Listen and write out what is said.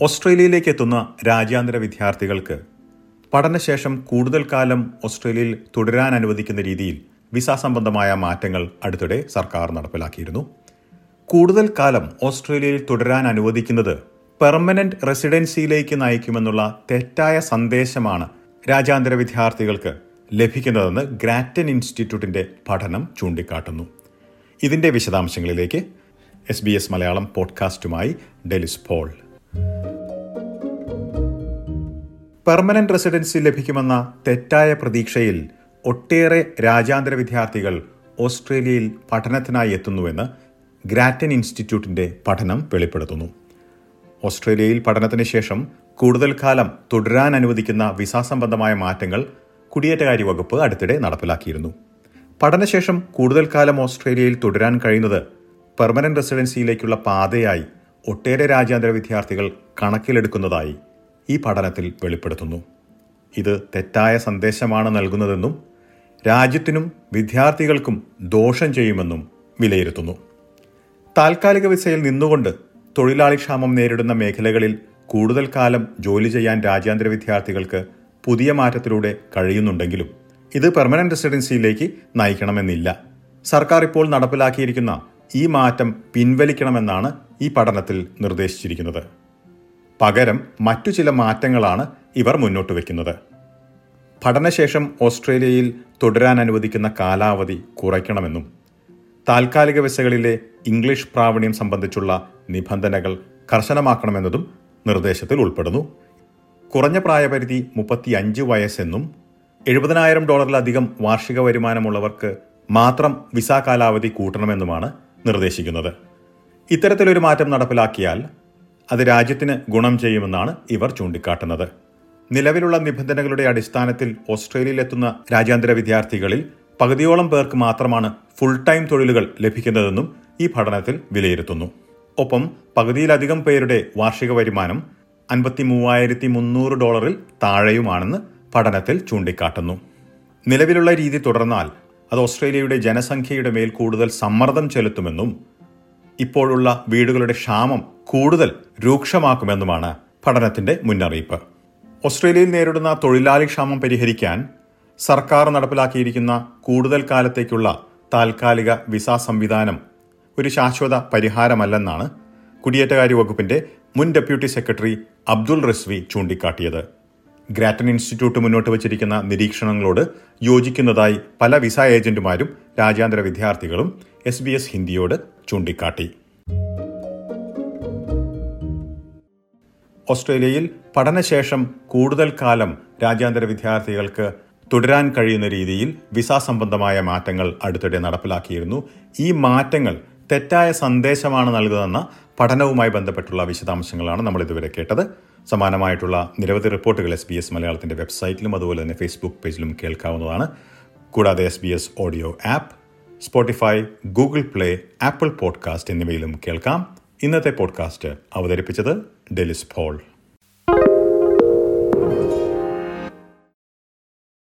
ഓസ്ട്രേലിയയിലേക്ക് എത്തുന്ന രാജ്യാന്തര വിദ്യാർത്ഥികൾക്ക് പഠനശേഷം കൂടുതൽ കാലം ഓസ്ട്രേലിയയിൽ തുടരാൻ അനുവദിക്കുന്ന രീതിയിൽ വിസ സംബന്ധമായ മാറ്റങ്ങൾ അടുത്തിടെ സർക്കാർ നടപ്പിലാക്കിയിരുന്നു. കൂടുതൽ കാലം ഓസ്ട്രേലിയയിൽ തുടരാൻ അനുവദിക്കുന്നത് പെർമനന്റ് റെസിഡൻസിയിലേക്ക് നയിക്കുമെന്നുള്ള തെറ്റായ സന്ദേശമാണ് രാജ്യാന്തര വിദ്യാർത്ഥികൾക്ക് ലഭിക്കുന്നതെന്ന് ഗ്രാറ്റൻ ഇൻസ്റ്റിറ്റ്യൂട്ടിന്റെ പഠനം ചൂണ്ടിക്കാട്ടുന്നു. ഇതിന്റെ വിശദാംശങ്ങളിലേക്ക് എസ് ബി എസ് മലയാളം പോഡ്കാസ്റ്റുമായി ഡെലിസ് പോൾ. പെർമനന്റ് റെസിഡൻസി ലഭിക്കുമെന്ന തെറ്റായ പ്രതീക്ഷയിൽ ഒട്ടേറെ രാജ്യാന്തര വിദ്യാർത്ഥികൾ ഓസ്ട്രേലിയയിൽ പഠനത്തിനായി എത്തുന്നുവെന്ന് ഗ്രാറ്റൻ ഇൻസ്റ്റിറ്റ്യൂട്ടിന്റെ പഠനം വെളിപ്പെടുത്തുന്നു. ഓസ്ട്രേലിയയിൽ പഠനത്തിന് ശേഷം കൂടുതൽ കാലം തുടരാൻ അനുവദിക്കുന്ന വിസ സംബന്ധമായ മാറ്റങ്ങൾ കുടിയേറ്റകാര്യ വകുപ്പ് അടുത്തിടെ നടപ്പിലാക്കിയിരുന്നു. പഠനശേഷം കൂടുതൽ കാലം ഓസ്ട്രേലിയയിൽ തുടരാൻ കഴിയുന്നത് പെർമനന്റ് റെസിഡൻസിയിലേക്കുള്ള പാതയായി ഒട്ടേറെ രാജ്യാന്തര വിദ്യാർത്ഥികൾ കണക്കിലെടുക്കുന്നതായി ഈ പഠനത്തിൽ വെളിപ്പെടുത്തുന്നു. ഇത് തെറ്റായ സന്ദേശമാണ് നൽകുന്നതെന്നും രാജ്യത്തിനും വിദ്യാർത്ഥികൾക്കും ദോഷം ചെയ്യുമെന്നും വിലയിരുത്തുന്നു. താൽക്കാലിക വിസയിൽ നിന്നുകൊണ്ട് തൊഴിലാളി ക്ഷാമം നേരിടുന്ന മേഖലകളിൽ കൂടുതൽ കാലം ജോലി ചെയ്യാൻ രാജ്യാന്തര വിദ്യാർത്ഥികൾക്ക് പുതിയ മാറ്റത്തിലൂടെ കഴിയുന്നുണ്ടെങ്കിലും ഇത് പെർമനന്റ് റെസിഡൻസിയിലേക്ക് നയിക്കണമെന്നില്ല. സർക്കാർ ഇപ്പോൾ നടപ്പിലാക്കിയിരിക്കുന്ന ഈ മാറ്റം പിൻവലിക്കണമെന്നാണ് ഈ പഠനത്തിൽ നിർദ്ദേശിച്ചിരിക്കുന്നത്. പകരം മറ്റു ചില മാറ്റങ്ങളാണ് ഇവർ മുന്നോട്ട് വയ്ക്കുന്നത്. പഠനശേഷം ഓസ്ട്രേലിയയിൽ തുടരാൻ അനുവദിക്കുന്ന കാലാവധി കുറയ്ക്കണമെന്നും താൽക്കാലിക വിസകളിലെ ഇംഗ്ലീഷ് പ്രാവീണ്യം സംബന്ധിച്ചുള്ള നിബന്ധനകൾ കർശനമാക്കണമെന്നതും നിർദ്ദേശത്തിൽ ഉൾപ്പെടുന്നു. കുറഞ്ഞ പ്രായപരിധി മുപ്പത്തി അഞ്ച് വയസ്സെന്നും എഴുപതിനായിരം ഡോളറിലധികം വാർഷിക വരുമാനമുള്ളവർക്ക് മാത്രം വിസ കാലാവധി കൂട്ടണമെന്നുമാണ് നിർദ്ദേശിക്കുന്നത്. ഇത്തരത്തിലൊരു മാറ്റം നടപ്പിലാക്കിയാൽ അത് രാജ്യത്തിന് ഗുണം ചെയ്യുമെന്നാണ് ഇവർ ചൂണ്ടിക്കാട്ടുന്നത്. നിലവിലുള്ള നിബന്ധനകളുടെ അടിസ്ഥാനത്തിൽ ഓസ്ട്രേലിയയിലെത്തുന്ന രാജ്യാന്തര വിദ്യാർത്ഥികളിൽ പകുതിയോളം പേർക്ക് മാത്രമാണ് ഫുൾ ടൈം തൊഴിലുകൾ ലഭിക്കുന്നതെന്നും ഈ പഠനത്തിൽ വിലയിരുത്തുന്നു. ഒപ്പം പകുതിയിലധികം പേരുടെ വാർഷിക വരുമാനം അൻപത്തി മൂവായിരത്തി മുന്നൂറ് ഡോളറിൽ താഴെയുമാണെന്ന് പഠനത്തിൽ ചൂണ്ടിക്കാട്ടുന്നു. നിലവിലുള്ള രീതി തുടർന്നാൽ അത് ഓസ്ട്രേലിയയുടെ ജനസംഖ്യയുടെ മേൽ കൂടുതൽ സമ്മർദ്ദം ചെലുത്തുമെന്നും ഇപ്പോഴുള്ള വീടുകളുടെ ക്ഷാമം കൂടുതൽ രൂക്ഷമാക്കുമെന്നുമാണ് പഠനത്തിന്റെ മുന്നറിയിപ്പ്. ഓസ്ട്രേലിയയിൽ നേരിടുന്ന തൊഴിലാളി ക്ഷാമം പരിഹരിക്കാൻ സർക്കാർ നടപ്പിലാക്കിയിരിക്കുന്ന കൂടുതൽ കാലത്തേക്കുള്ള താൽക്കാലിക വിസ സംവിധാനം ഒരു ശാശ്വത പരിഹാരമല്ലെന്നാണ് കുടിയേറ്റകാര്യ വകുപ്പിന്റെ മുൻ ഡെപ്യൂട്ടി സെക്രട്ടറി അബ്ദുൾ റിസ്വി ചൂണ്ടിക്കാട്ടിയത്. ഗ്രാറ്റൻ ഇൻസ്റ്റിറ്റ്യൂട്ട് മുന്നോട്ട് വച്ചിരിക്കുന്ന നിരീക്ഷണങ്ങളോട് യോജിക്കുന്നതായി പല വിസ ഏജന്റുമാരും രാജ്യാന്തര വിദ്യാർത്ഥികളും എസ് ബി എസ് ഹിന്ദിയോട് ചൂണ്ടിക്കാട്ടി. ഓസ്ട്രേലിയയിൽ പഠനശേഷം കൂടുതൽ കാലം രാജ്യാന്തര വിദ്യാർത്ഥികൾക്ക് തുടരാൻ കഴിയുന്ന രീതിയിൽ വിസ സംബന്ധമായ മാറ്റങ്ങൾ അടുത്തിടെ നടപ്പിലാക്കിയിരുന്നു. ഈ മാറ്റങ്ങൾ തെറ്റായ സന്ദേശമാണ് നൽകുന്നതെന്ന പഠനവുമായി ബന്ധപ്പെട്ടുള്ള വിശദാംശങ്ങളാണ് നമ്മൾ ഇതുവരെ കേട്ടത്. സമാനമായിട്ടുള്ള നിരവധി റിപ്പോർട്ടുകൾ എസ് ബി എസ് മലയാളത്തിന്റെ വെബ്സൈറ്റിലും അതുപോലെ തന്നെ ഫേസ്ബുക്ക് പേജിലും കേൾക്കാവുന്നതാണ്. കൂടാതെ S B S audio app Spotify Google Play Apple podcast എന്നിവയിലും കേൾക്കാം. ഇന്നത്തെ പോഡ്കാസ്റ്റ് അവതരിപ്പിച്ചത് ഡെലിസ് പോൾ.